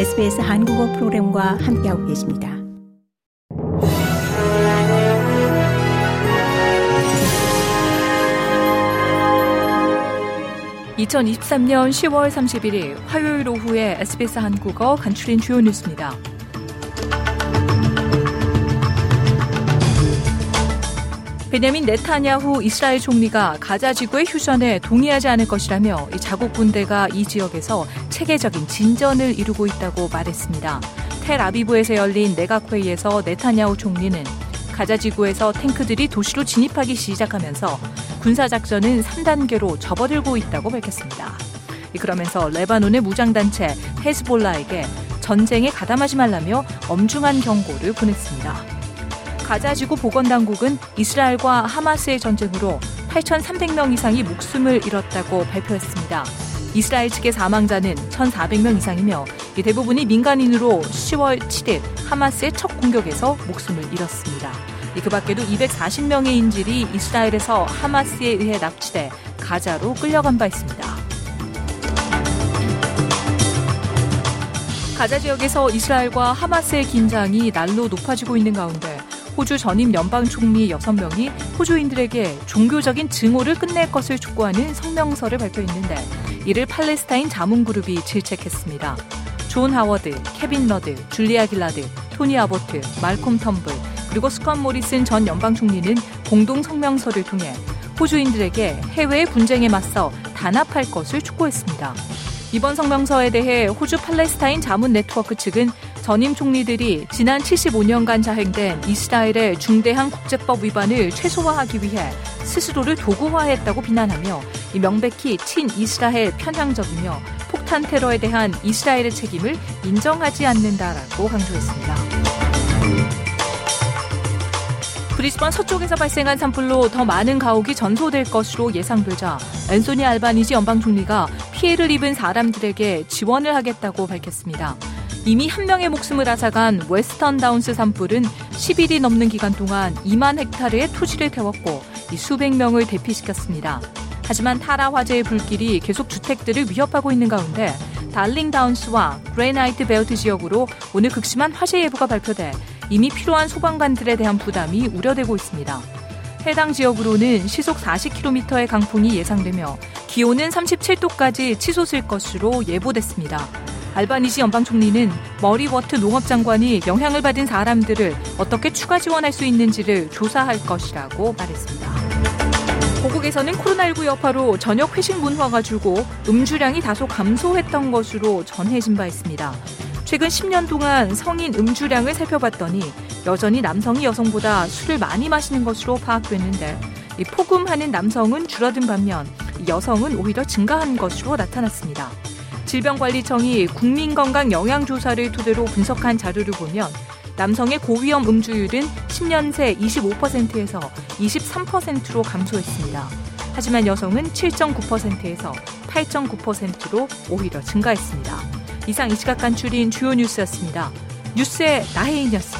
SBS 한국어 프로그램과 함께하고 계십니다. (2023년 10월 31일) 화요일 오후에 SBS 한국어 간추린 주요 뉴스입니다. 베냐민 네타냐후 이스라엘 총리가 가자 지구의 휴전에 동의하지 않을 것이라며 자국 군대가 이 지역에서 체계적인 진전을 이루고 있다고 말했습니다. 텔 아비브에서 열린 내각 회의에서 네타냐후 총리는 가자 지구에서 탱크들이 도시로 진입하기 시작하면서 군사 작전은 3단계로 접어들고 있다고 밝혔습니다. 그러면서 레바논의 무장단체 헤즈볼라에게 전쟁에 가담하지 말라며 엄중한 경고를 보냈습니다. 가자지구 보건당국은 이스라엘과 하마스의 전쟁으로 8,300명 이상이 목숨을 잃었다고 발표했습니다. 이스라엘 측의 사망자는 1,400명 이상이며 대부분이 민간인으로 10월 7일 하마스의 첫 공격에서 목숨을 잃었습니다. 그 밖에도 240명의 인질이 이스라엘에서 하마스에 의해 납치돼 가자로 끌려간 바 있습니다. 가자 지역에서 이스라엘과 하마스의 긴장이 날로 높아지고 있는 가운데 호주 전임 연방 총리 6명이 호주인들에게 종교적인 증오를 끝낼 것을 촉구하는 성명서를 발표했는데 이를 팔레스타인 자문그룹이 질책했습니다. 존 하워드, 케빈 러드, 줄리아 길라드, 토니 아보트, 말콤 턴불, 그리고 스콧 모리슨 전 연방 총리는 공동 성명서를 통해 호주인들에게 해외의 분쟁에 맞서 단합할 것을 촉구했습니다. 이번 성명서에 대해 호주 팔레스타인 자문 네트워크 측은 전임 총리들이 지난 75년간 자행된 이스라엘의 중대한 국제법 위반을 최소화하기 위해 스스로를 도구화했다고 비난하며 명백히 친이스라엘 편향적이며 폭탄 테러에 대한 이스라엘의 책임을 인정하지 않는다라고 강조했습니다. 브리스번 서쪽에서 발생한 산불로 더 많은 가옥이 전소될 것으로 예상되자 앤소니 알바니지 연방 총리가 피해를 입은 사람들에게 지원을 하겠다고 밝혔습니다. 이미 한 명의 목숨을 앗아간 웨스턴 다운스 산불은 10일이 넘는 기간 동안 2만 헥타르의 토지를 태웠고 수백 명을 대피시켰습니다. 하지만 타라 화재의 불길이 계속 주택들을 위협하고 있는 가운데 달링 다운스와 그래나이트 벨트 지역으로 오늘 극심한 화재 예보가 발표돼 이미 필요한 소방관들에 대한 부담이 우려되고 있습니다. 해당 지역으로는 시속 40km의 강풍이 예상되며 기온은 37도까지 치솟을 것으로 예보됐습니다. 알바니지 연방 총리는 머리 와트 농업장관이 영향을 받은 사람들을 어떻게 추가 지원할 수 있는지를 조사할 것이라고 말했습니다. 고국에서는 코로나19 여파로 저녁 회식 문화가 줄고 음주량이 다소 감소했던 것으로 전해진 바 있습니다. 최근 10년 동안 성인 음주량을 살펴봤더니 여전히 남성이 여성보다 술을 많이 마시는 것으로 파악됐는데 폭음하는 남성은 줄어든 반면 여성은 오히려 증가한 것으로 나타났습니다. 질병관리청이 국민건강영양조사를 토대로 분석한 자료를 보면 남성의 고위험 음주율은 10년 새 25%에서 23%로 감소했습니다. 하지만 여성은 7.9%에서 8.9%로 오히려 증가했습니다. 이상 이 시각 간추린 주요 뉴스였습니다. 뉴스의 나혜인이었습니다.